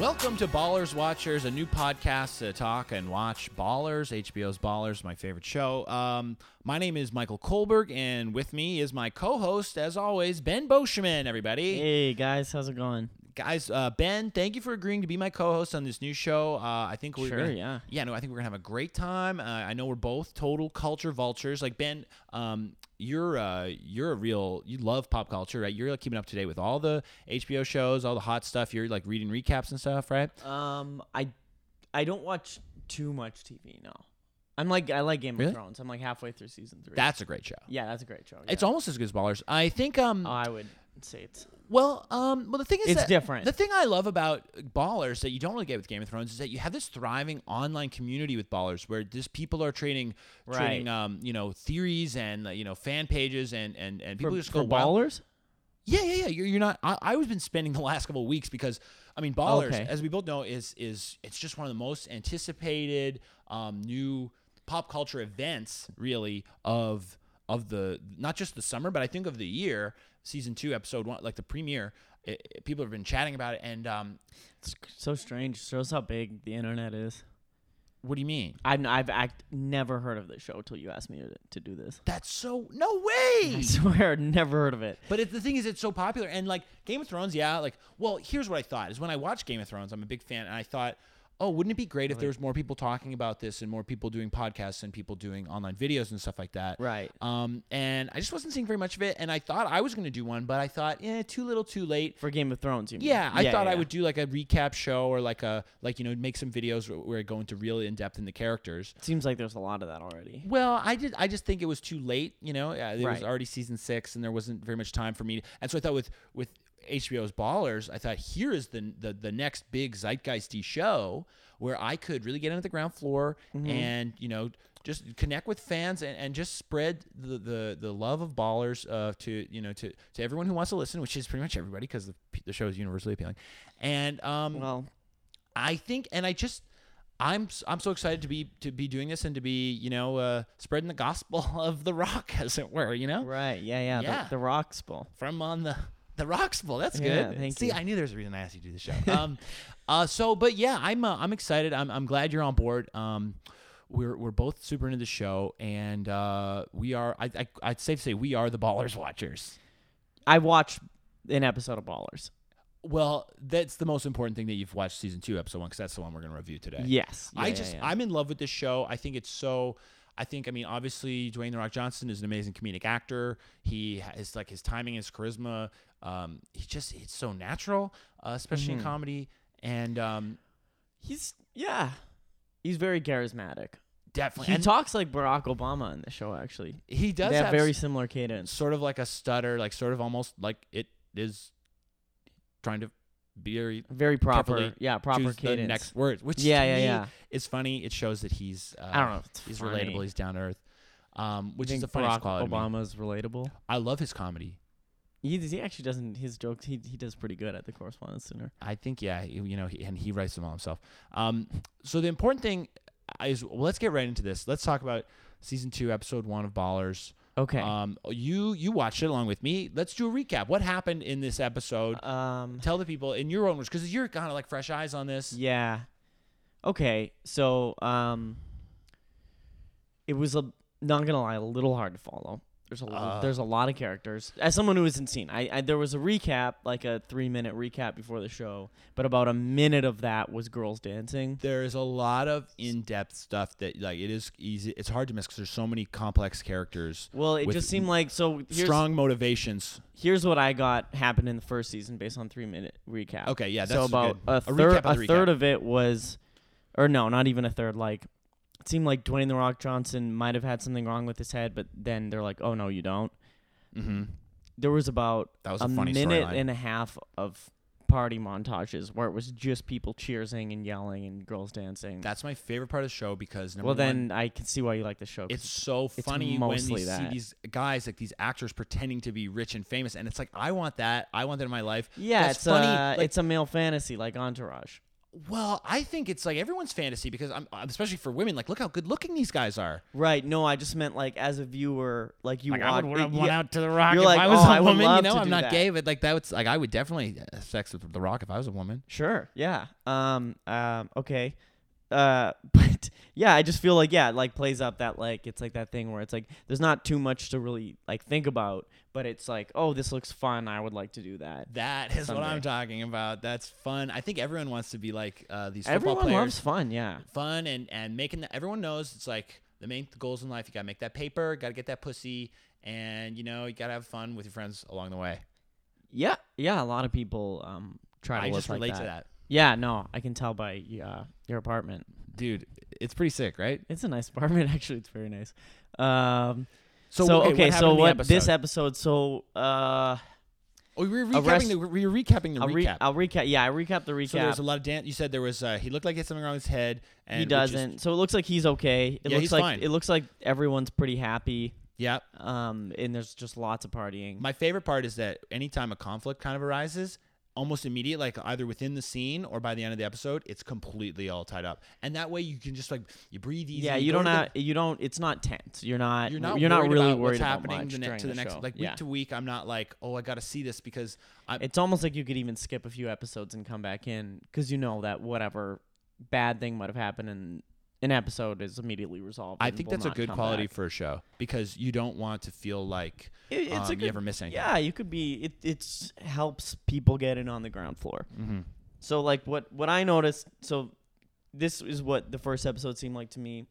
Welcome to Ballers Watchers, a new podcast to talk and watch Ballers, HBO's Ballers, my favorite show. Um, my name is Michael Kolberg, and with me is my co-host, as always, Ben Beauchemin. Everybody, Hey guys, how's it going? guys, uh, Ben, thank you for agreeing to be my co-host on this new show. Uh, I think we're Sure, gonna, yeah. yeah, no, I think we're gonna have a great time. Uh, I know we're both total culture vultures. Like Ben, um, you're uh, you're a real you love pop culture, right? You're like keeping up to date with all the HBO shows, all the hot stuff. You're like reading recaps and stuff, right? Um, I I don't watch too much TV. No, I'm like I like Game Really? of Thrones. I'm like halfway through season three. That's a great show. yeah, that's a great show. It's almost as good as Ballers. I think. Um. Oh, I would it's well. Um. Well, the thing is, It's that- different. The thing I love about Ballers that you don't really get with Game of Thrones is that you have this thriving online community with Ballers, where just people are trading, trading, um, you know, theories and uh, you know, fan pages and and and people for, just for go wild. ballers. Yeah, yeah, yeah. You're, you're not. I, I was been spending the last couple of weeks because I mean, Ballers, Okay. as we both know, is is it's just one of the most anticipated um, new pop culture events, really of of the not just the summer, but I think of the year. Season two, episode one, like the premiere. It, it- people have been chatting about it, and um, It's so strange. Shows how big the internet is. what do you mean? I've I've act, never heard of this show till you asked me to, to do this. That's so no way. I swear, never heard of it. But it, the thing is, it's so popular, and like Game of Thrones, yeah. Like, well, here's what I thought: is when I watched Game of Thrones, I'm a big fan, and I thought, oh, wouldn't it be great if there was more people talking about this and more people doing podcasts and people doing online videos and stuff like that? Right. Um, and I just wasn't seeing very much of it, and I thought I was going to do one, but I thought, eh, too little, too late. For Game of Thrones, you mean? Yeah, I thought I yeah. would do like a recap show or like a like you know make some videos where, where I go into really in depth in the characters. Seems like there's a lot of that already. Well, I did. I just think it was too late. You know, uh, it was Right. already season six, and there wasn't very much time for me. And so I thought with with HBO's Ballers, I thought here is the the, the next big zeitgeisty show where I could really get into the ground floor Mm-hmm. and you know just connect with fans and, and just spread the, the the love of Ballers uh, to you know to to everyone who wants to listen, which is pretty much everybody because the, the show is universally appealing. And um, Well, I think, and I just, I'm I'm so excited to be to be doing this and to be you know uh, spreading the gospel of the rock, as it were. You know, right. Yeah, yeah. Yeah. The, the Rocks Bowl. from on the the rocks bowl. That's Yeah, good. thank See, you. I knew there was a reason I asked you to do the show. um, uh, so, but yeah, I'm uh, I'm excited. I'm I'm glad you're on board. Um, we're we're both super into the show, and uh, we are. I, I I'd safe to say we are the Ballers watchers. I watched an episode of Ballers. Well, that's the most important thing that you've watched season two, episode one, because that's the one we're going to review today. Yes. I Yeah, just yeah, yeah. I'm in love with this show. I think it's so. I think I mean obviously Dwayne the Rock Johnson is an amazing comedic actor. He has like his timing, his charisma. Um, he just it's so natural, uh, especially in Mhm. comedy. And um, He's yeah. He's very charismatic. definitely, He and talks like Barack Obama in the show. Actually, he does they have have very s- similar cadence. sort of like a stutter, like sort of almost like it is trying to very Very proper. Yeah, proper cadence. the next words, which yeah, to yeah, me yeah. is funny. It shows that he's uh, I don't know. He's funny. relatable. He's down to earth. Um, which is the funniest Barack quality. Obama's relatable. I love his comedy. He he actually doesn't. His jokes. He he does pretty good at the correspondence center. I think yeah, you know, he, and he writes them all himself. Um, so the important thing is, well, let's get right into this. Let's talk about season two, episode one of Ballers. Okay. Um, you you watched it along with me. Let's do a recap. What happened in this episode? um. Tell the people in your own words, because you're kind of like fresh eyes on this. Yeah. Okay. So um. It was a not gonna lie, a little hard to follow. There's a Uh. there's a lot of characters. As someone who hasn't seen, I, I there was a recap, like a three minute recap before the show, but about a minute of that was girls dancing. There is a lot of in-depth stuff that like it is easy. It's hard to miss because there's so many complex characters, Well, it just seemed like so. Strong motivations. here's what I got happened in the first season based on three minute recap. Okay, yeah, that's so about good. a A third a, the third of it was, or no, not even a third. Like it seemed like Dwayne the Rock Johnson might have had something wrong with his head, but then they're like, oh no, you don't. Mm-hmm. There was about That was a a minute and a half of party montages where it was just people cheering and yelling and girls dancing. That's my favorite part of the show because well, one, then I can see why you like the show. it's so it's funny when you see these guys like these actors pretending to be rich and famous, and it's like I want that. I want that in my life. yeah, that's it's funny, uh, like- it's a male fantasy like Entourage. Well, I think it's like everyone's fantasy because I'm especially for women. Like, look how good looking these guys are. Right. No, I just meant like as a viewer, like you Like, watch. I would it- want yeah, out to the rock You're if like, I was "Oh, a I woman. You know, I'm not that." gay, but like that was like I would definitely have sex with the rock if I was a woman. Sure. Yeah. Um. Um. Okay. Uh. But yeah, I just feel like yeah, it, like plays up that like it's like that thing where it's like there's not too much to really like think about, but it's like oh this looks fun. I would like to do that. That is what I'm talking about. That's fun. I think everyone wants to be like uh, these football Everyone players. loves fun. Yeah. fun and and making that everyone knows it's like the main goals in life you gotta make that paper gotta get that pussy and you know you gotta have fun with your friends along the way Yeah. Yeah. A lot of people um try to i just like relate that. to that Yeah. No, I can tell by uh, your apartment. Dude it's pretty sick right It's a nice apartment. Actually, it's very nice. Um. so, So, okay, okay, what so happened in the what this episode? episode? So uh, oh we were recapping rest- the, we were recapping the I'll, re- recap I'll recap. Yeah, I recap the recap. so there was a lot of dance. you said there was uh, he looked like he had something wrong with his head and he doesn't. so it looks like he's okay. It Yeah, looks he's like fine. it looks like everyone's pretty happy. yeah Um, and there's just lots of partying. my favorite part is that anytime a conflict kind of arises almost immediate like either within the scene or by the end of the episode it's completely all tied up and that way you can just like you breathe easy yeah, you don't to the- have you don't. It's not tense. You're not. you're not You're not really about worried what's about happening the ne- during to the, the next like yeah. week to week i'm not like oh i gotta see this because i'm It's almost like you could even skip a few episodes and come back in because you know that whatever bad thing might have happened in an episode is immediately resolved. i think that's a good quality back. for a show because you don't want to feel like It- it's um, a good. you ever miss anything yeah, you could be. It it's helps people get in on the ground floor. mm-hmm. So like what what I noticed. So this is what the first episode seemed like to me.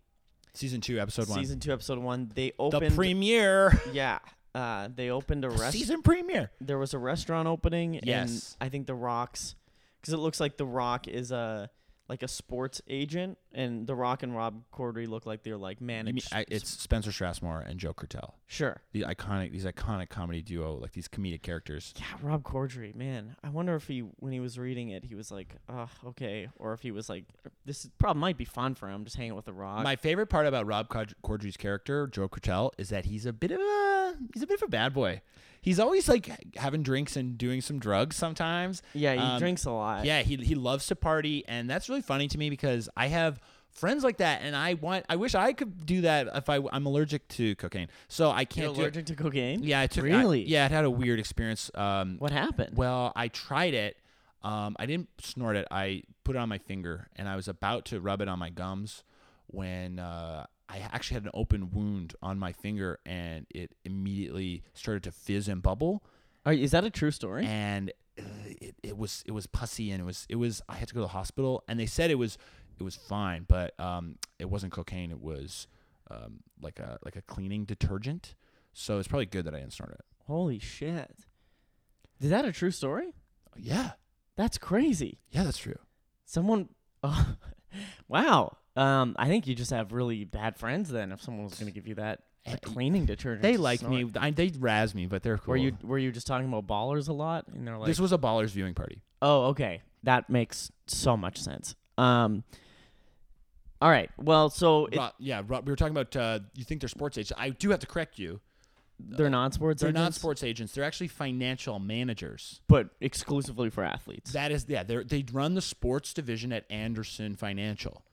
season two episode one Season two, episode one. They opened the premiere yeah. Uh, they opened a restaurant. season premiere there was a restaurant opening Yes. and i think the rocks because it looks like the rock is a like a sports agent and the rock and rob corddry look like they're like You mean- managed I, it's spencer strasmore and joe Krutel. sure. The iconic these iconic comedy duo like these comedic characters. Yeah rob corddry man. I wonder if he when he was reading it he was like oh okay or if he was like this probably might be fun for him just hanging with the rock. My favorite part about rob Cord- corddry's character joe Krutel, is that he's a bit of a he's a bit of a bad boy he's always like having drinks and doing some drugs sometimes yeah he um, drinks a lot Yeah, he he loves to party, and that's really funny to me because I have friends like that, and I want I wish I could do that if I I'm allergic to cocaine, so I You're can't do it. allergic to cocaine Yeah, I took I- Really? yeah, it had a weird experience. Um, what happened well, I tried it. Um, I didn't snort it. I put it on my finger, and I was about to rub it on my gums when uh, I actually had an open wound on my finger, and it immediately started to fizz and bubble. Are, is that a true story? And uh, it, it was it was pussy and it was it was I had to go to the hospital and they said it was it was fine but um it wasn't cocaine. It was um like a like a cleaning detergent. So it's probably good that I didn't snort it. Holy shit. Is that a true story? Yeah. That's crazy. Yeah that's true. Someone, oh, wow. Um, I think you just have really bad friends then. If someone was going to give you that a cleaning detergent, they like me I, they razz me but they're cool Were you were you just talking about ballers a lot? And they're like, this was a ballers viewing party oh, okay, that makes so much sense. Um, all right. Well, so it, Ro- yeah Ro- we were talking about uh, you think they're sports agents I do have to correct you they're not sports. they're not agents, sports agents they're actually financial managers but exclusively for athletes. that is yeah they they run the sports division at Anderson Financial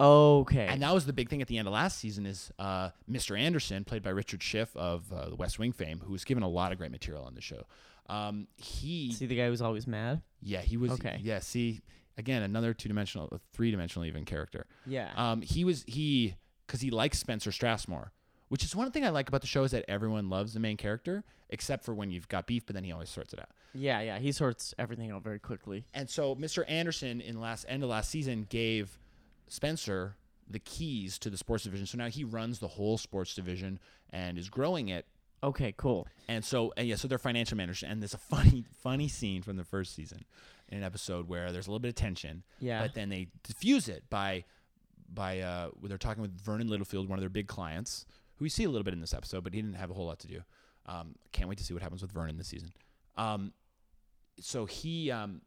okay. And that was the big thing at the end of last season is uh, Mr. Anderson, played by Richard Schiff of uh, the West Wing fame, who was given a lot of great material on the show. Um, he, See the guy who's always mad. yeah, he was, Okay. yeah. See, again, another two dimensional, three dimensional even character. Yeah. Um, he was he because he likes Spencer Strasmore, which is one thing I like about the show is that everyone loves the main character except for when you've got beef, but then he always sorts it out. yeah. Yeah. He sorts everything out very quickly. And so Mr. Anderson in last end of last season gave Spencer the keys to the sports division. So now he runs the whole sports division and is growing it. Okay. Cool. And so and yeah, so they're financial managers. And there's a funny, funny scene from the first season in an episode where there's a little bit of tension, Yeah. but then they diffuse it by by uh they're talking with Vernon Littlefield, one of their big clients, who we see a little bit in this episode, but he didn't have a whole lot to do. Um, can't wait to see what happens with Vernon this season. Um, so he um,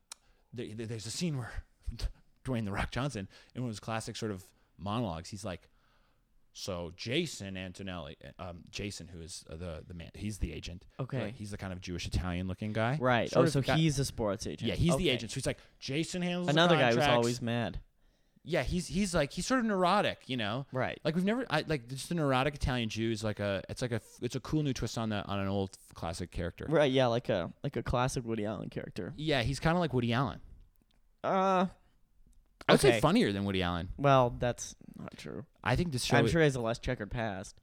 there, there's a scene where Dwayne the Rock Johnson in one of his classic sort of monologues, he's like, So Jason Antolotti, um, Jason, who is uh, the the man, he's the agent. Okay. Right? He's the kind of Jewish Italian looking guy. Right. Sort oh, so got- he's a sports agent. Yeah, he's the agent. So he's like Jason handles the Another guy was contracts. always mad. Yeah, he's he's like he's sort of neurotic, you know. Right. Like we've never I, like just a neurotic Italian Jew is like a it's like a it's a cool new twist on the on an old classic character. Right. Yeah, like a like a classic Woody Allen character. Yeah, he's kind of like Woody Allen. Uh. I would say Okay. funnier than Woody Allen. Well, that's not true. I think this show I'm sure he has a less checkered past.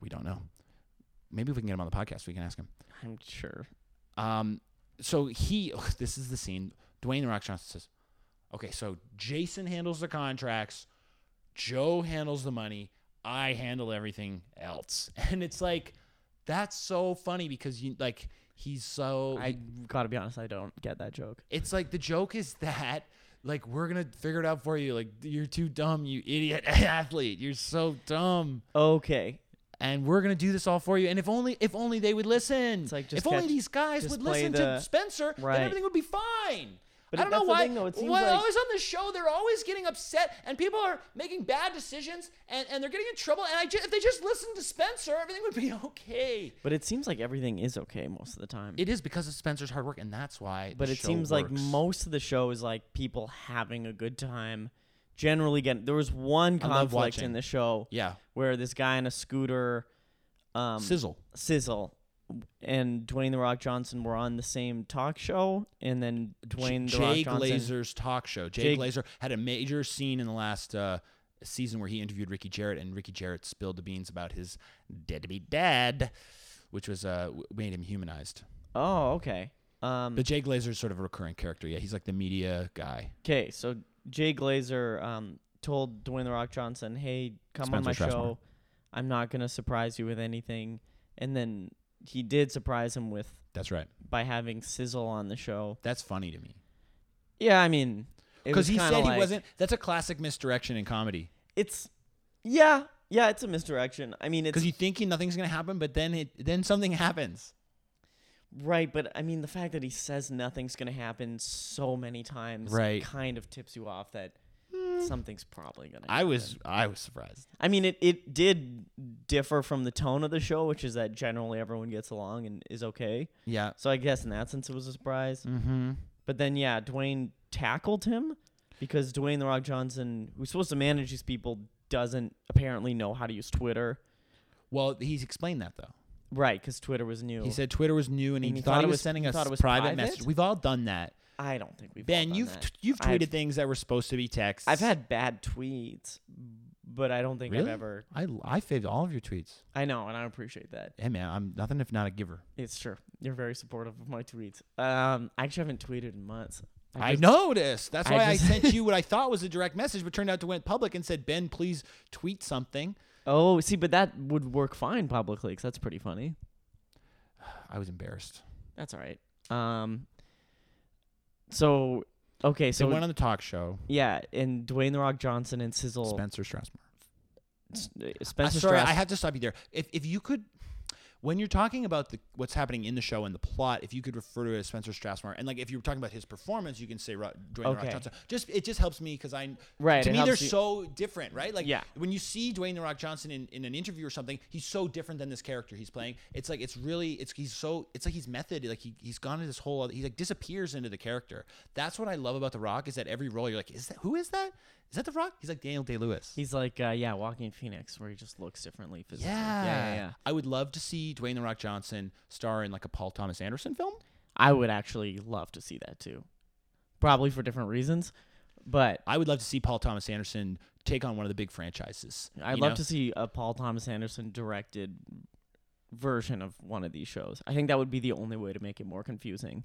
we don't know. Maybe if we can get him on the podcast, we can ask him. I'm sure. Um, so he, this is the scene. Dwayne the Rock Johnson says, "Okay, so Jason handles the contracts, Joe handles the money, I handle everything else." And it's like, that's so funny because you like he's so. I gotta be honest. I don't get that joke. it's like the joke is that like we're gonna figure it out for you. Like you're too dumb, you idiot athlete. You're so dumb. Okay. and we're gonna do this all for you. And if only if only they would listen. It's like, just if only these guys would listen the- to Spencer, Right. then everything would be fine. But I don't know why. thing, though, it seems why like- always on the show they're always getting upset and people are making bad decisions and, and they're getting in trouble. And I if they just listened to Spencer, everything would be okay. But it seems like everything is okay most of the time. It is because of Spencer's hard work, and that's why. but it seems like most of the show is like people having a good time. Generally, getting there was one conflict in the show yeah, where this guy on a scooter, um, sizzle. Sizzle, and Dwayne the Rock Johnson were on the same talk show, and then Dwayne the Jay Rock Johnson. Glazer's talk show. Jay, Jay- Glazer had a major scene in the last uh, season where he interviewed Ricky Jerret, and Ricky Jerret spilled the beans about his deadbeat dad, which was uh, made him humanized. Oh, okay. Um, But Jay Glazer is sort of a recurring character. Yeah, he's like the media guy. Okay, so Jay Glazer um, told Dwayne the Rock Johnson, "Hey, come on my Strasmore. show. I'm not gonna surprise you with anything." And then he did surprise him with That's right. by having Sizzle on the show. That's funny to me Yeah, I mean, because he said like, he wasn't. That's a classic misdirection in comedy. It's yeah, yeah, it's a misdirection. I mean, it's Because you thinking nothing's gonna happen, but then it then something happens. right, but I mean, the fact that he says nothing's gonna happen so many times, Right. kind of tips you off that something's probably gonna. I was I was surprised. I mean, it, it did differ from the tone of the show, which is that generally everyone gets along and is okay. Yeah. So I guess in that sense it was a surprise. Mm-hmm. But then, yeah, Dwayne tackled him because Dwayne The Rock Johnson, who's supposed to manage these people, doesn't apparently know how to use Twitter. Well, he's explained that though. Right, because Twitter was new. He said Twitter was new, and he, And he thought, he was, sending he us thought private private? messages. We've all done that. I don't think we've Ben, you've that. t- you've I've- tweeted things that were supposed to be texts. I've had bad tweets, but I don't think I've Really? ever. I I faved all of your tweets. I know, and I appreciate that. Hey man, I'm nothing if not a giver. It's true. You're very supportive of my tweets. Um, I actually haven't tweeted in months. I, just- noticed. That's I why I, just- sent you what I thought was a direct message, but turned out to went public and said, "Ben, please tweet something." Oh, see, but that would work fine publicly because that's pretty funny. I was embarrassed. That's all right. Um. So, okay, So so went on the talk show. yeah, and Dwayne the Rock Johnson and Sizzle Spencer Strasmore. S- uh, Uh, Spencer sorry, Strass- I have to stop you there. If if you could, when you're talking about the what's happening in the show and the plot, if you could refer to it as Spencer Strasmore, and like if you're talking about his performance, you can say Ro- Dwayne The Rock Johnson. Just it just helps me because I right. to me they're you- so different, right? Like Yeah. when you see Dwayne the Rock Johnson in, in an interview or something, he's so different than this character he's playing. It's like it's really it's he's so it's like he's method, like he he's gone to this whole other, he like disappears into the character. That's what I love about the Rock is that every role you're like, is that who is that? Is that the Rock? He's like Daniel Day Lewis. He's like, uh, yeah, Joaquin Phoenix, where he just looks differently physically. yeah. yeah, yeah, yeah. I would love to see Dwayne the Rock Johnson star in like a Paul Thomas Anderson film. I would actually love to see that too, probably for different reasons, but I would love to see Paul Thomas Anderson take on one of the big franchises. I'd love know? to see a Paul Thomas Anderson directed version of one of these shows. I think that would be the only way to make it more confusing,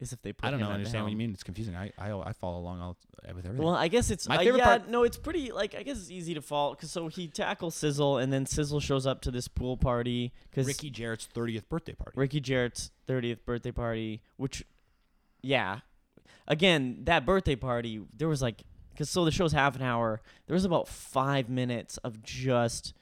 is if they put. I don't know. Understand what you mean? It's confusing. I I, I follow along all, with everything. Well, I guess it's My uh, favorite yeah, part- no, it's pretty like I guess it's easy to fall because so he tackles Sizzle and then Sizzle shows up to this pool party because Ricky Jerret's 30th birthday party. Ricky Jerret's 30th birthday party, which, yeah, again that birthday party there was like because so the show's half an hour there was about five minutes of just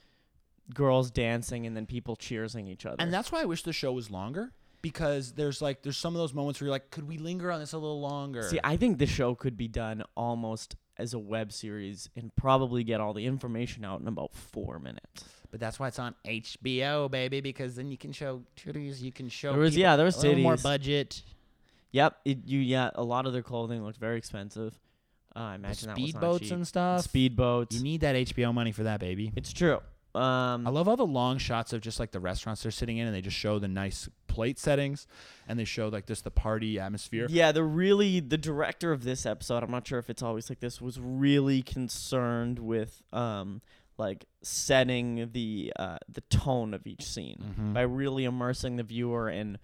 girls dancing and then people cheersing each other. And that's why I wish the show was longer because there's like there's some of those moments where you're like, could we linger on this a little longer? See, I think the show could be done almost as a web series and probably get all the information out in about four minutes. But that's why it's on HBO, baby, because then you can show titties, you can show There was yeah, there was a little more budget. Yep, it, you yeah, a lot of their clothing looked very expensive. Uh, I imagine that Speedboats and stuff. speedboats. You need that HBO money for that, baby. it's true. Um, I love all the long shots of just like the restaurants they're sitting in, and they just show the nice plate settings, and they show like just the party atmosphere. Yeah, the really the director of this episode, I'm not sure if it's always like this, was really concerned with um like setting the uh the tone of each scene Mhm. by really immersing the viewer in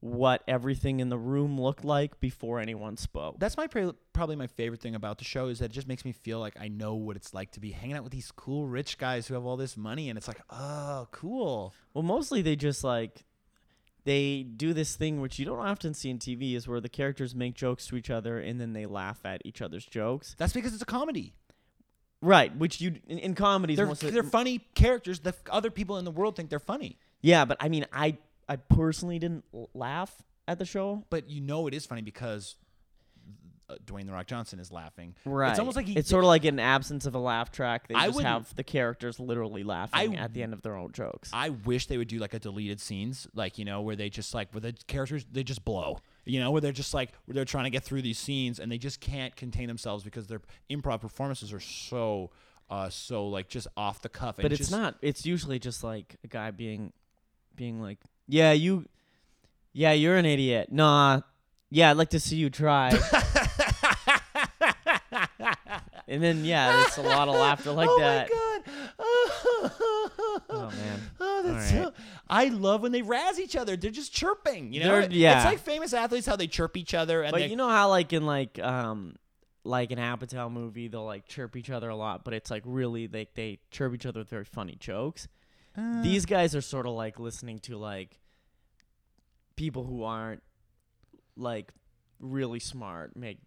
what everything in the room looked like before anyone spoke. That's my pra- probably my favorite thing about the show is that it just makes me feel like I know what it's like to be hanging out with these cool rich guys who have all this money, and it's like, oh, cool. Well, mostly they just like they do this thing which you don't often see in TV is where the characters make jokes to each other and then they laugh at each other's jokes. That's because it's a comedy. Right, which you in, in comedies They're they're funny characters that other people in the world think they're funny, Yeah, but I mean, I I personally didn't laugh at the show. but you know it is funny because uh, Dwayne the Rock Johnson is laughing. Right. It's almost like he. it's sort of like an absence of a laugh track. They I just wouldn't- have the characters literally laughing I- at the end of their own jokes. I wish they would do like a deleted scenes, like you know, where they just like where the characters they just blow, you know, where they're just like where they're trying to get through these scenes and they just can't contain themselves because their improv performances are so, uh, so like just off the cuff. but it's just, not. It's usually just like a guy being, being like, "Yeah, you, yeah, you're an idiot." Nah, yeah, I'd like to see you try. and then yeah, it's a lot of laughter like oh that. my god! Oh man. Oh, that's right. so, I love when they razz each other. They're just chirping. You know, They're- yeah. It's like famous athletes how they chirp each other and But you know how like in like um like an Apatow movie they'll like chirp each other a lot, but it's like really they they chirp each other with very funny jokes. Uh, These guys are sort of like listening to like people who aren't like really smart make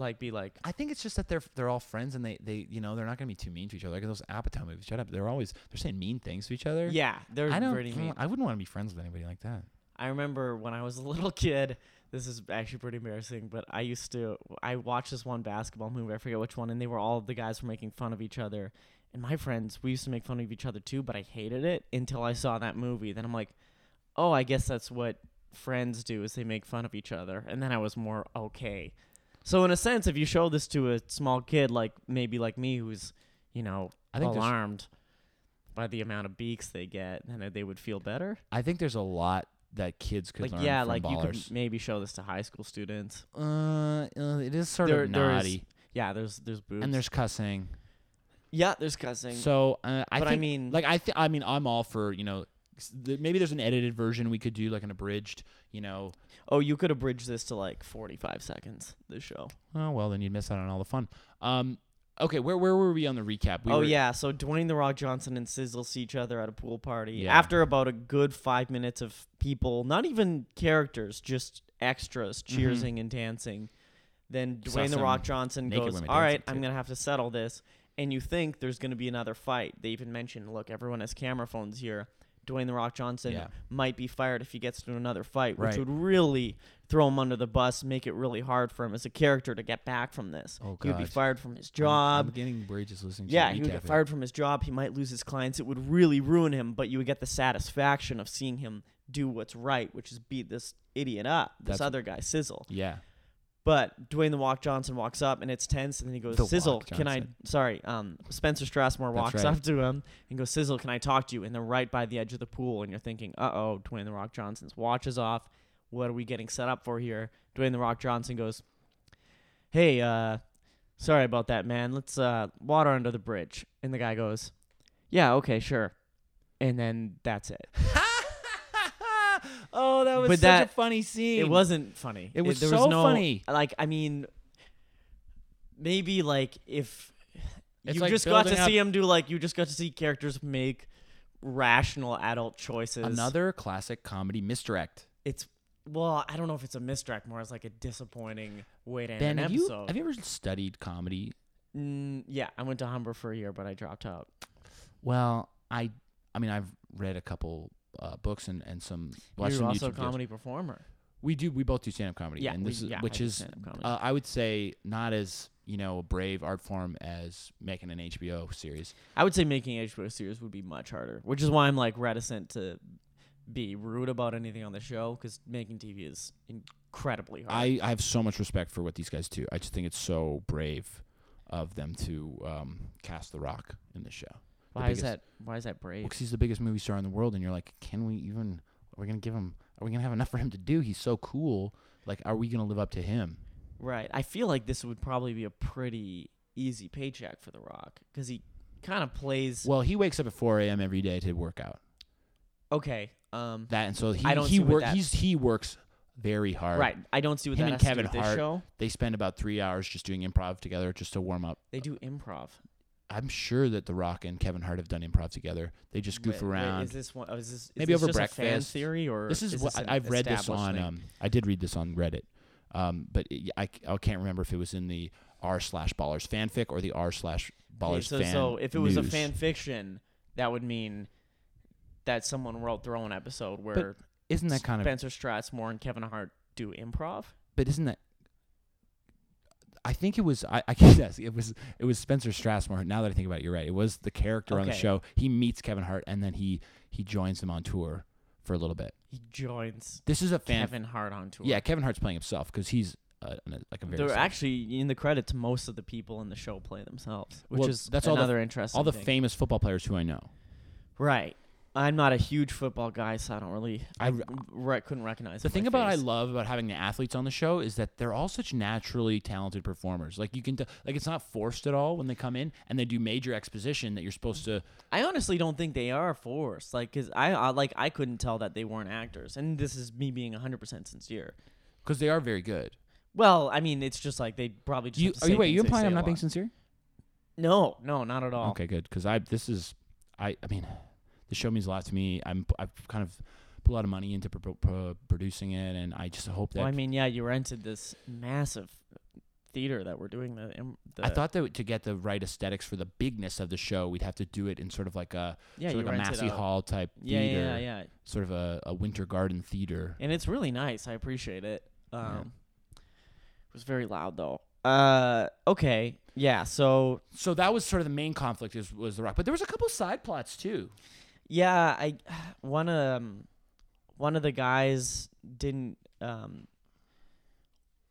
like be like I think it's just that they're they're all friends and they, they you know they're not gonna be too mean to each other. Like those Apatow movies, shut up. They're always they're saying mean things to each other. yeah they're I don't. pretty mean. I wouldn't want to be friends with anybody like that. I remember when I was a little kid. This is actually pretty embarrassing, but I used to. I watched this one basketball movie. I forget which one, and they were all the guys were making fun of each other. And my friends, we used to make fun of each other too, but I hated it until I saw that movie. Then I'm like, oh, I guess that's what friends do is they make fun of each other. And then I was more okay. So in a sense, if you show this to a small kid, like maybe like me, who's you know I think there's- alarmed by the amount of beaks they get, then they would feel better. I think there's a lot that kids could like learn yeah, from like you could maybe show this to high school students. uh, uh, it is sort There- of there is naughty, Yeah, there's there's boobs. and there's cussing. yeah, there's cussing. So uh, I but I mean, like I th- I mean, I'm all for you know. Maybe there's an edited version we could do, like an abridged. You know, oh, you could abridge this to like 45 seconds. This show. oh well, then you'd miss out on all the fun. Um, okay, where where were we on the recap? We oh were, yeah, so Dwayne the Rock Johnson and Sizzle see each other at a pool party Yeah. after about a good five minutes of people, not even characters, just extras Mhm. cheersing and dancing. Then Dwayne the Rock Johnson goes, "All right, I'm too." gonna have to settle this." And you think there's gonna be another fight? They even mentioned, "Look, everyone has camera phones here." Dwayne the Rock Johnson Yeah. might be fired if he gets to another fight, which Right. would really throw him under the bus, make it really hard for him as a character to get back from this. Oh he would be fired from his I'm- job. I'm, getting worried just listening. to yeah, he would get fired from his job. He might lose his clients. It would really ruin him, but you would get the satisfaction of seeing him do what's right, which is beat this idiot up, this That's- other guy, Sizzle. Yeah. But Dwayne the Walk Johnson walks up and it's tense, and then he goes, The "Sizzle, Walk can I?" Johnson. Sorry, um, Spencer Strasmore walks right. up to him and goes, "Sizzle, can I talk to you?" And they're right by the edge of the pool, and you're thinking, "Uh oh, Dwayne the Rock Johnson's watch is off. What are we getting set up for here?" Dwayne the Rock Johnson goes, "Hey, uh, sorry about that, man. Let's uh, water under the bridge." And the guy goes, "Yeah, okay, sure." And then that's it. oh, that was But such that- a funny scene. It wasn't funny. It was there so was no, funny. Like, I mean, maybe like if It's you like just got to building see him do like you just got to see characters make rational adult choices. another classic comedy misdirect. It's well, I don't know if it's a misdirect, more as like a disappointing way to end Ben, an have you episode. have you ever studied comedy? Mm, yeah, I went to Humber for a year, but I dropped out. Well, I I mean I've read a couple uh, books and, and some You're some also a YouTube videos. comedy performer. We do we both do stand up comedy, Yeah, and we- is yeah, which do is uh, I would say not as you know a brave art form as making an HBO series. I would say making a HBO series would be much harder, which is why I'm like reticent to be rude about anything on the show because making TV is incredibly hard. I, I have so much respect for what these guys do. I just think it's so brave of them to um, cast The Rock in the show. Why is that? Why is that brave? Because he's the biggest movie star in the world, and you're like, can we even? Are we gonna give him? Are we gonna have enough for him to do? He's so cool. Like, are we gonna live up to him? Right. I feel like this would probably be a pretty easy paycheck for The Rock because he kind of plays. Well, he wakes up at 4 a.m. every day to work out. okay. Um. That and so he I don't he see what work he's he works very hard. Right. I don't see what Him that and Kevin to do with Hart. this show. They spend about three hours just doing improv together just to warm up. They do improv. I'm sure that The Rock and Kevin Hart have done improv together. They just goof Wait, wait, is is this one? Oh, is this is Maybe this over just a fan breakfast. theory or this is, what this I, I've read this on. Um, I did read this on Reddit, um, but it, I, I can't remember if it was in the r slash ballers fanfic or the r slash Okay, ballers so, fan. so if it was a fan fiction, that would mean that someone wrote their own episode where isn't that kind of? Spencer Strasmore and Kevin Hart do improv. But isn't that? I think it was. I, I guess it was. It was Spencer Strasmore. Now that I think about it, you're right. It was the character on the Okay. show. He meets Kevin Hart, and then he he joins them on tour for a little bit. He joins This is a fan. Kevin Hart on tour. Yeah, Kevin Hart's playing himself because he's uh, an- like a very. They're actually in the credits. Most of the people in the show play themselves, which Well, is that's all the- another interesting. all the thing. famous football players who I know. right. I'm not a huge football guy, so I don't really. I- re- couldn't recognize The thing about I love about having the athletes on the show is that they're all such naturally talented performers. Like you can, t- like it's not forced at all when they come in and they do major exposition that you're supposed to. I honestly don't think they are forced. Like, cause I, I like I couldn't tell that they weren't actors, and this is me being 100 percent sincere. Because they are very good. Well, I mean, it's just like they probably just. You, are you wait? You implying I'm not being sincere? No, no, not at all. Okay, good. Because I this is I I mean, the show means a lot to me. I'm I've kind of put a lot of money into pro- pro- producing it, and I just hope that. Well, I mean, yeah, you rented this massive theater that we're doing the. the I thought that to get the right aesthetics for the bigness of the show, we'd have to do it in sort of like a yeah, sort of like a Massey Hall type Yeah, theater, yeah, yeah, sort of a, a winter garden theater. and it's really nice. I appreciate it. Um, Yeah. it was very loud though. Uh, okay, yeah. So So that was sort of the main conflict is was the rock, but there was a couple side plots too. Yeah, I one um one of the guys didn't um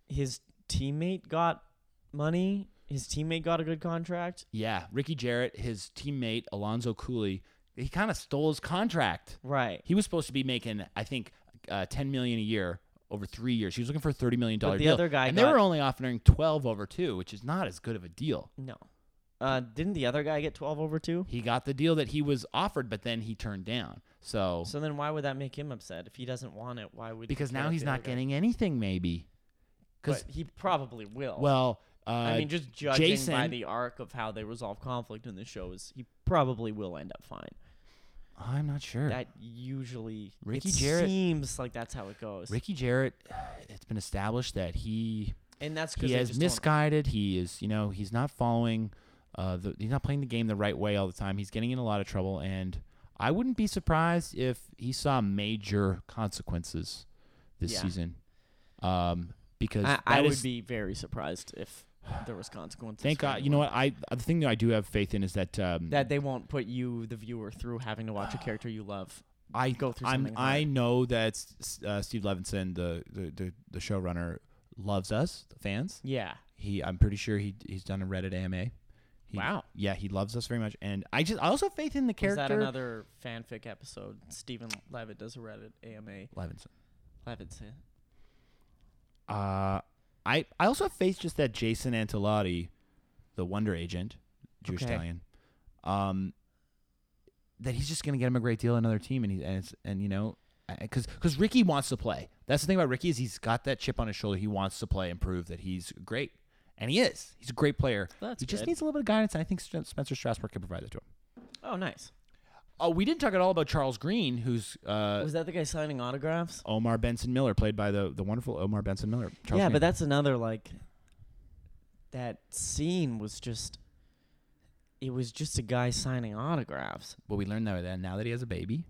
his teammate got money. His teammate got a good contract. Yeah, Ricky Jerret, his teammate Alonzo Cooley, he kind of stole his contract. Right. He was supposed to be making, I think, uh, ten million a year over three years. He was looking for a thirty million dollar But the deal, other guy and they were only offering twelve over two, which is not as good of a deal. no. Uh didn't the other guy get 12 over 2? He got the deal that he was offered, but then he turned down. So, So then why would that make him upset? If he doesn't want it, why would he because now he's not getting anything, maybe. Because he probably will. well, uh, I mean just judging by Jason- the arc of how they resolve conflict in the show is he probably will end up fine. I'm not sure. That usually Ricky it Jerret- seems like that's how it goes. Ricky Jerret, it's been established that he and that's because he has misguided. He is, you know, he's not following. Uh, the, he's not playing the game the right way all the time. He's getting in a lot of trouble, and I wouldn't be surprised if he saw major consequences this Yeah. season. Um, because I, I would is- be very surprised if there was consequences. Thank God. You know what? I the thing that I do have faith in is that um, That they won't put you, the viewer, through having to watch a character you love. I go through I'm, something I know that uh, Steve Levinson, the, the the the showrunner, loves us, the fans. Yeah. He, I'm pretty sure he he's done a Reddit AMA. He, Wow. Yeah, he loves us very much, and I just I also have faith in the character. Is that another fanfic episode? Stephen Levitt does a Reddit AMA. Levinson. Levitt's it. Uh, I I also have faith just that Jason Antolotti, the Wonder Agent, Jewish Okay. Italian, um, that he's just gonna get him a great deal another team, and he and it's and you know, because because Ricky wants to play. That's the thing about Ricky is he's got that chip on his shoulder. He wants to play and prove that he's great, and he is. He's a great player. That's he just good. needs a little bit of guidance, and I think Spencer Strasburg can provide that to him. Oh, nice. Oh, we didn't talk at all about Charles Greane, who's uh, Was that the guy signing autographs? Omar Benson Miller, played by the the wonderful Omar Benson Miller. Charles yeah, Greane. but that's another like. That scene was just. It was just a guy signing autographs. well, we learned that now that he has a baby.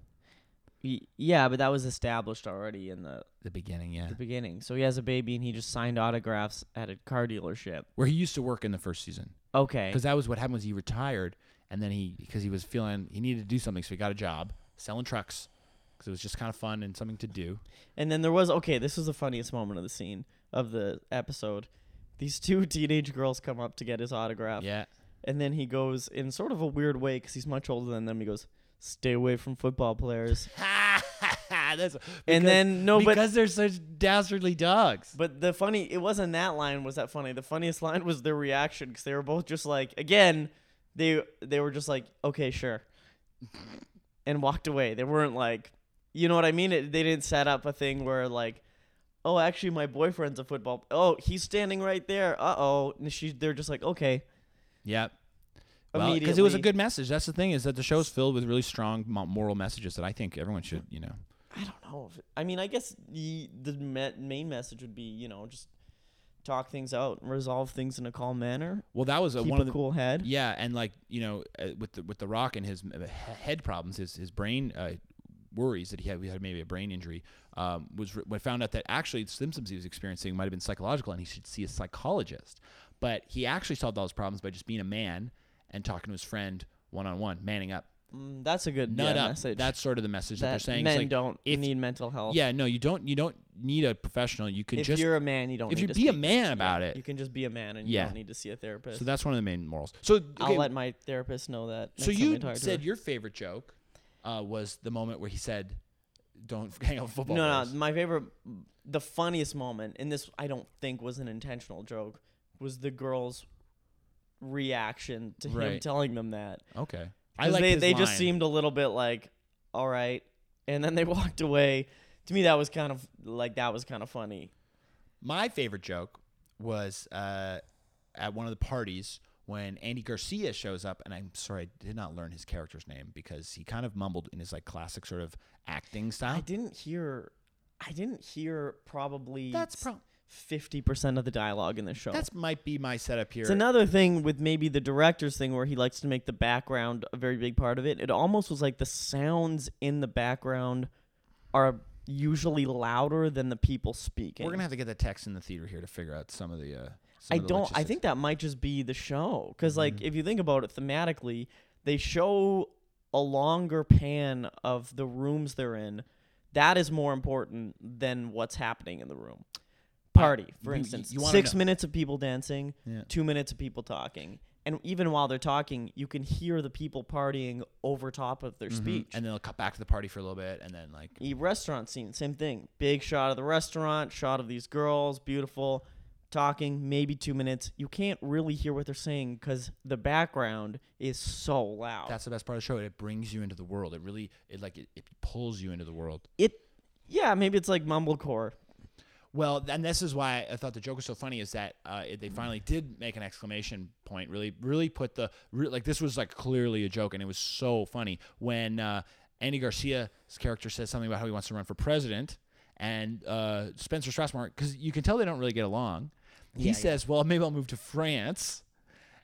Yeah, but that was established already in the, The beginning, yeah. the beginning. So he has a baby and he just signed autographs at a car dealership. Where he used to work in the first season. Okay. Because that was what happened was he retired, and then he because he was feeling he needed to do something, so he got a job selling trucks because it was just kind of fun and something to do. And then there was okay, this was the funniest moment of the scene of the episode. These two teenage girls come up to get his autograph, Yeah. and then he goes in sort of a weird way because he's much older than them. He goes, "Stay away from football players." That's and then no, but because they're such dastardly dogs. but the funny it wasn't that line was that funny. The funniest line was their reaction because they were both just like again, they they were just like okay sure, and walked away. They weren't like, you know what I mean? It, they didn't set up a thing where like. Oh, actually, my boyfriend's a football. Oh, he's standing right there. Uh oh. And she, they're just like, okay. Yep. Well, because it was a good message. That's the thing is that the show's filled with really strong moral messages that I think everyone should, you know. I don't know. If I mean, I guess the the me- main message would be, you know, just talk things out and resolve things in a calm manner. Well, that was a, one of the cool head. yeah, and like you know, uh, with the with the Rock and his uh, head problems, his his brain uh, worries that he had, he had maybe a brain injury. Um, was re- found out that actually the symptoms he was experiencing might have been psychological, and he should see a psychologist. But he actually solved all his problems by just being a man and talking to his friend one on one, manning up, Mm, that's a good nut yeah, up. message. That's sort of the message that, that they're saying. men like, don't if- need mental health. yeah, no, you don't. You don't need a professional. You can if just you're a man, you don't. if need you to be a man about it. you can just be a man, and you Yeah. don't need to see a therapist. So that's one of the main morals. So okay, I'll let my therapist know that. so next time I you said your favorite joke uh, was the moment where he said, "Don't hang out with football." no, players." no. My favorite, the funniest moment, and this I don't think was an intentional joke, was the girls' reaction to him Right. telling them that. Okay, I 'Cause like they his they just line. seemed a little bit like, all right, and then they walked away. To me, that was kind of like that was kind of funny. My favorite joke was uh, at one of the parties when Andy Garcia shows up, and I'm sorry I did not learn his character's name because he kind of mumbled in his like classic sort of acting style. I didn't hear, I didn't hear probably That's pro- fifty percent of the dialogue in the show. that's might be my setup here. It's another thing with maybe the director's thing where he likes to make the background a very big part of it. It almost was like the sounds in the background are usually louder than the people speaking. We're gonna have to get the text in the theater here to figure out some of the. Uh, some I of the don't. I think that might just be the show because, like, Mhm. if you think about it thematically, they show a longer pan of the rooms they're in. That is more important than what's happening in the room. Party, for you- instance, you wanna six know- minutes of people dancing, Yeah. two minutes of people talking, and even while they're talking, you can hear the people partying over top of their Mhm. speech. and then they'll cut back to the party for a little bit, and then like E restaurant scene, same thing. Big shot of the restaurant, shot of these girls, beautiful, talking, maybe two minutes. You can't really hear what they're saying because the background is so loud. that's the best part of the show. It brings you into the world. It really it like it, it pulls you into the world. it, yeah, maybe it's like mumblecore. Well, and this is why I thought the joke was so funny is that uh, it- they finally did make an exclamation point. Really, really put the re- like this was like clearly a joke, and it was so funny when uh, Andy Garcia's character says something about how he wants to run for president, and uh, Spencer Strasmore because you can tell they don't really get along. He Yeah, yeah. says, "Well, maybe I'll move to France,"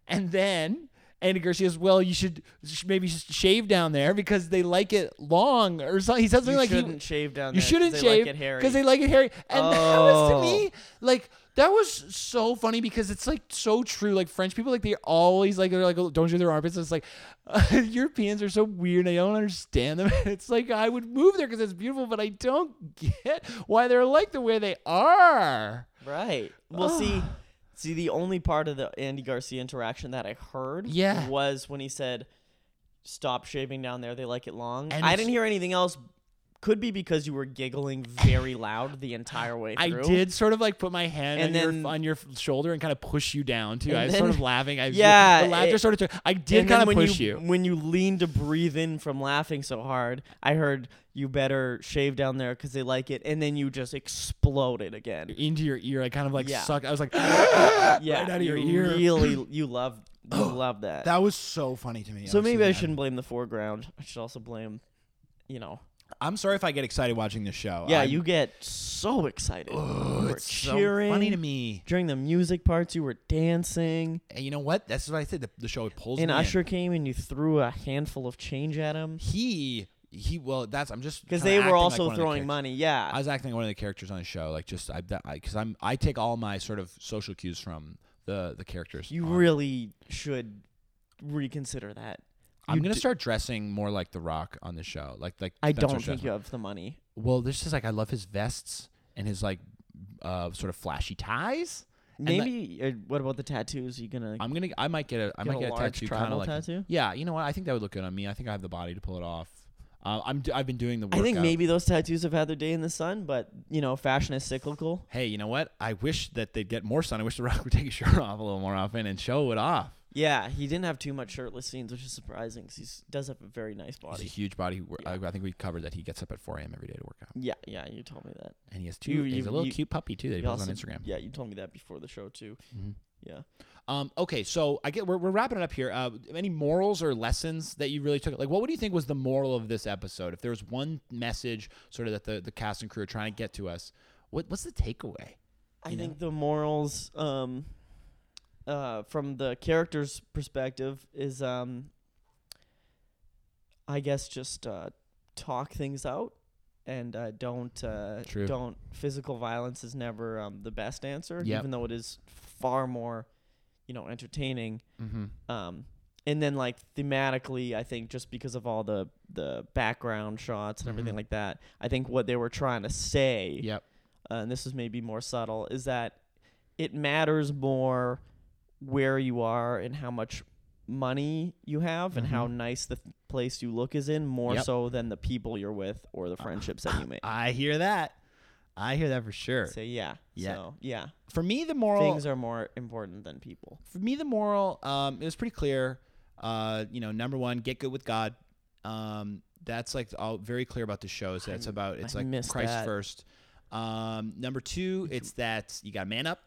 and then. Andy Garcia says, "Well, you should maybe just shave down there because they like it long, or something." He said something You like he- shouldn't shave down there. you shouldn't shave like it hairy. because they like it hairy. And that was to Oh. me like that was so funny because it's like so true. Like French people, like they always like they're like "Oh, don't shave their armpits. It's like Europeans are so weird. I don't understand them. It's like I would move there because it's beautiful, but I don't get why they're like the way they are. Right. Well, see, see, the only part of the Andy Garcia interaction that I heard Yeah. was when he said, "Stop shaving down there. They like it long." And I didn't hear anything else. Could be because you were giggling very loud the entire way through. I through. did sort of like put my hand And on, your, on your shoulder and kind of push you down too. I was sort then- of laughing. I Yeah, the laughter it- sort of. I did And then kind of when push you, when you leaned to breathe in from laughing so hard. I heard you better shave down there because they like it, and then you just exploded again. into your ear. I kind of like Yeah. sucked. I was like, Yeah, right out of your you ear. Really, you love, you oh, love that. That was so funny to me. so maybe I shouldn't blame the foreground. I should also blame, you know. I'm sorry if I get excited watching this show. Yeah, I'm- you get so excited. oh, you were it's cheering so funny to me. during the music parts. You were dancing, And you know what? That's what I said. The, the show it pulls and Usher in. came and you threw a handful of change at him. He he well that's I'm just because they were also the throwing money. Yeah, I was acting like one of the characters on the show, like just I because I'm I take all my sort of social cues from the the characters. you on- really should reconsider that. I'm gonna d- start dressing more like The Rock on the show. Like like I Spencer don't think you have the money. Well, this is like I love his vests and his like uh sort of flashy ties. And Maybe. uh, what about the tattoos? you gonna I'm gonna I might get a I get might a get a large tattoo kind tribal of like tattoo? yeah. You know what? I think that would look good on me. I think I have the body to pull it off. Uh, I'm d- I've been doing the I think maybe those tattoos have had their day in the sun, but you know, fashion is cyclical. Hey, you know what? I wish that they'd get more sun. I wish The Rock would take his shirt off a little more often and show it off. Yeah, he didn't have too much shirtless scenes, which is surprising because he does have a very nice body. He's a huge body. Yeah. I, I think we covered that he gets up at 4 a.m. every day to work out, Yeah, yeah, you told me that. and he has two. You- he's a little you- cute puppy too that he You posts on Instagram. Yeah, you told me that before the show too. Mhm. Yeah. Um, okay, so I get we're, we're wrapping it up here. Uh, any morals or lessons that you really took? Like, what would you think was the moral of this episode? If there was one message, sort of that the, the cast and crew are trying to get to us, what what's the takeaway? I You know? think the morals, um, uh, from the character's perspective, is um, I guess just uh, talk things out and uh, don't uh, True. don't physical violence is never um, the best answer, Yep. even though it is far more, you know, entertaining. Mm-hmm. Um, and then like thematically, I think just because of all the the background shots and everything Mhm. like that, I think what they were trying to say Yep. uh, and this is maybe more subtle, is that it matters more where you are and how much money you have and how Mhm. nice the th- place you look is in, more Yep. so than the people you're with or the friendships that you make. I hear that. I hear that for sure. Say yeah. Yeah. So yeah, For me, the moral things are more important than people. for me the moral um it was pretty clear uh you know number one get good with god um that's like all very clear about the shows. That's I- about it's I like christ that. first um number two it's that you gotta man up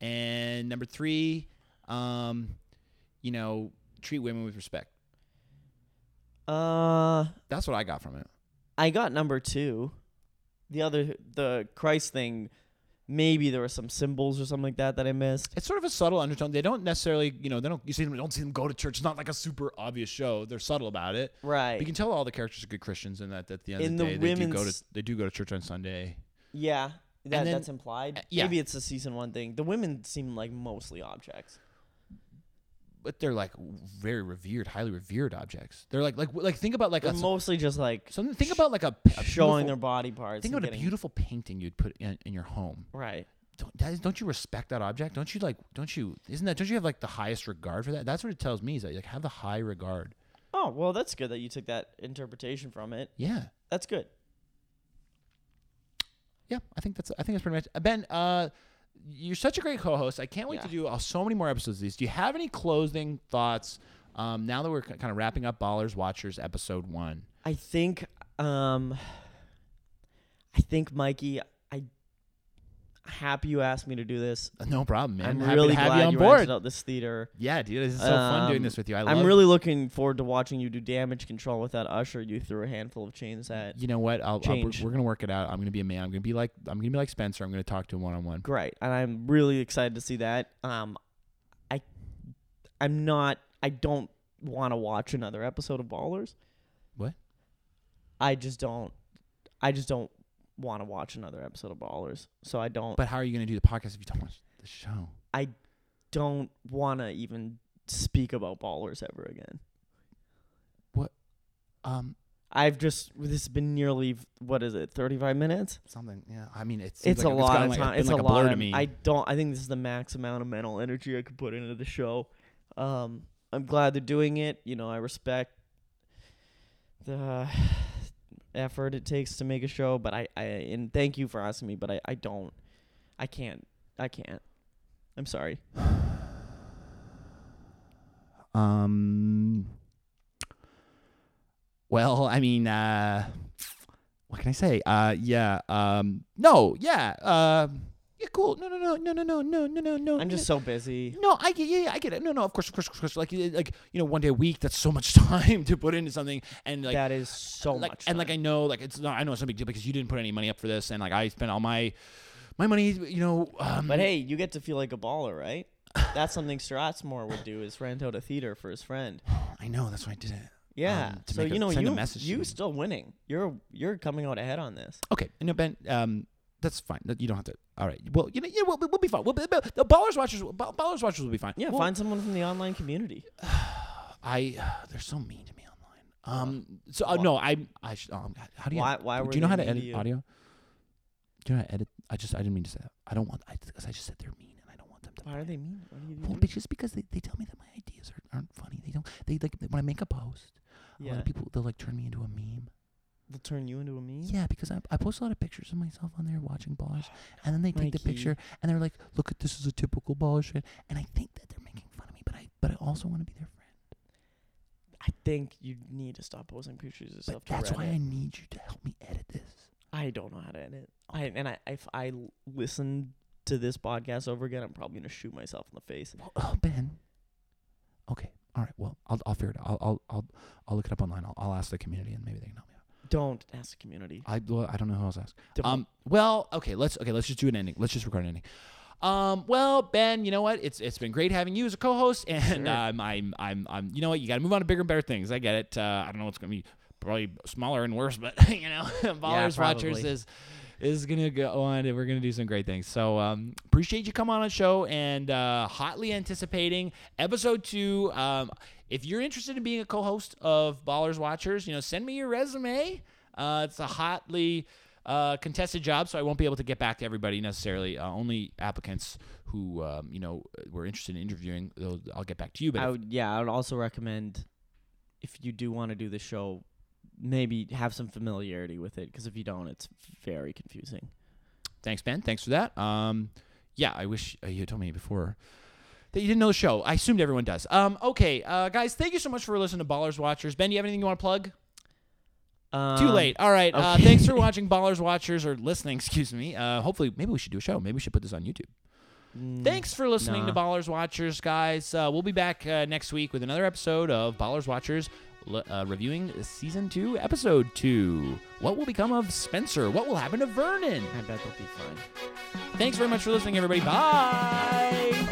and number three um you know treat women with respect. Uh, that's what i got from it. I got number two. The other, the Christ thing, maybe there were some symbols or something like that that I missed. it's sort of a subtle undertone. They don't necessarily you know they don't you see them don't see them go to church. It's not like a super obvious show. They're subtle about it. Right. But you can tell all the characters are good christians and that at the end In of the the day they do go to they do go to church on sunday. Yeah, that, then- that's implied. uh, yeah. Maybe it's a season one thing. The women seem like mostly objects. but they're like very revered, highly revered objects. They're like like like think about like They're a mostly just like something. Think about like a, a showing their body parts. Think about a beautiful painting you'd put in, in your home. Right. Don't, is, don't you respect that object? Don't you like? Don't you? Isn't that? Don't you have like the highest regard for that? That's what it tells me. Is that you, like have the high regard. Oh well, that's good that you took that interpretation from it. Yeah, That's good. Yeah. I think that's. I think that's pretty much. Ben, uh, you're such a great co-host. I can't wait to do uh, so many more episodes of these. Do you have any closing thoughts? Um, now that we're kind of wrapping up Ballers Watchers episode one. I think. Um. I think Mikey. Happy you asked me to do this. Uh, No problem, man. I'm Happy really to have glad you on you board. out this theater. Yeah, dude, this is so fun doing Um, this with you. I I'm love really looking forward to watching you do damage control with that usher you threw a handful of chains at. You know what? I'll, I'll we're gonna work it out. I'm gonna be a man. I'm gonna be like I'm gonna be like Spencer. I'm gonna talk to him one on one. Great, and I'm really excited to see that. Um, I, I'm not. I don't want to watch another episode of Ballers. What? I just don't. I just don't want to watch another episode of Ballers. So I don't. But how are you gonna do the podcast if you don't watch the show? I don't want to even speak about Ballers ever again. What? Um, I've just. This has been nearly what is it? Thirty five minutes. something. Yeah. I mean, it's It's a lot of like, time. It's like a lot to me. I don't. I think this is the max amount of mental energy I could put into the show. Um, I'm glad they're doing it. You know, I respect the effort it takes to make a show, but I, I and thank you for asking me, but I, I don't, I can't, I can't. I'm sorry. Um. Well, I mean, uh, what can I say? Uh, yeah. Um, no, yeah. Uh, yeah, cool. No, no, no, no, no, no, no, no, no, no. I'm just so busy. No, I get, yeah, yeah, I get it. No, no, of course, of course, of course. Like, like you know, one day a week. That's so much time to put into something, and like, that is so like, much. and like I know, like it's not. I know it's no big deal because you didn't put any money up for this, and like I spent all my, my money. You know, um, but hey, you get to feel like a baller, right? That's something Strasmore would do is rent out a theater for his friend. I know that's why I did it. Yeah. um, so make a- you know you a you still winning. You're you're coming out ahead on this. Okay, you know Ben, um, that's fine. You don't have to. All right. Well, you know, yeah, we'll, we'll be fine. We'll be, the ballers watchers, ballers watchers will be fine. Yeah, Well, find someone from the online community. I they're so mean to me online. Um. So uh, no, I I should. Um, how do you? Why why do you know how to edit you? audio? Do you know how to edit? I just I didn't mean to say that. I don't want. I because I just said they're mean and I don't want them to. Why are they mean? What do you Well, but just because they, they tell me that my ideas are, aren't funny. They don't. They like when I make a post. A lot Yeah. of people they'll like turn me into a meme. They'll turn you into a meme. Yeah, because I, I post a lot of pictures of myself on there watching ballers, and then they take the Mikey. picture and they're like, "Look at this is a typical shit," and I think that they're making fun of me, but I but I also want to be their friend. I think you need to stop posting pictures of But yourself. to that's why Reddit. I need you to help me edit this. I don't know how to edit. I and I if I l- listen to this podcast over again, I'm probably gonna shoot myself in the face. Well, oh, Ben. Okay, all right. Well, I'll I'll figure it out. I'll I'll I'll, I'll look it up online. I'll, I'll ask the community and maybe they can help. Don't ask the community. I well, I don't know who else to ask. Don't. Um. Well, okay. Let's okay. Let's just do an ending. Let's just record an ending. Um. Well, Ben, you know what? It's it's been great having you as a co-host, and Sure. um, I'm I'm I'm. You know what? You got to move on to bigger and better things. I get it. Uh, I don't know what's gonna be probably smaller and worse, but you know, Ballers Watchers is is gonna go on, and we're gonna do some great things. So um, appreciate you coming on the show, and uh, hotly anticipating episode two. Um, if you're interested in being a co-host of Ballers Watchers, you know, send me your resume. Uh, it's a hotly uh, contested job, so I won't be able to get back to everybody necessarily. Uh, only applicants who um, you know were interested in interviewing, I'll get back to you. But I would yeah, I would also recommend if you do want to do the show, maybe have some familiarity with it because if you don't, it's very confusing. thanks, Ben. Thanks for that. Um, yeah, I wish uh, you had told me before that you didn't know the show. I assumed everyone does. Um, okay, uh, guys, thank you so much for listening to Ballers Watchers. Ben, do you have anything you want to plug? Too Um, late. All right. Uh, thanks for watching Ballers Watchers or listening. Excuse me. Uh, hopefully, maybe we should do a show. Maybe we should put this on YouTube. Mm, Thanks for listening to. Ballers Watchers, guys. Uh, we'll be back uh, next week with another episode of Ballers Watchers, uh, reviewing season two, episode two. What will become of Spencer? What will happen to Vernon? I bet they'll be fine. Thanks very much for listening, everybody. Bye.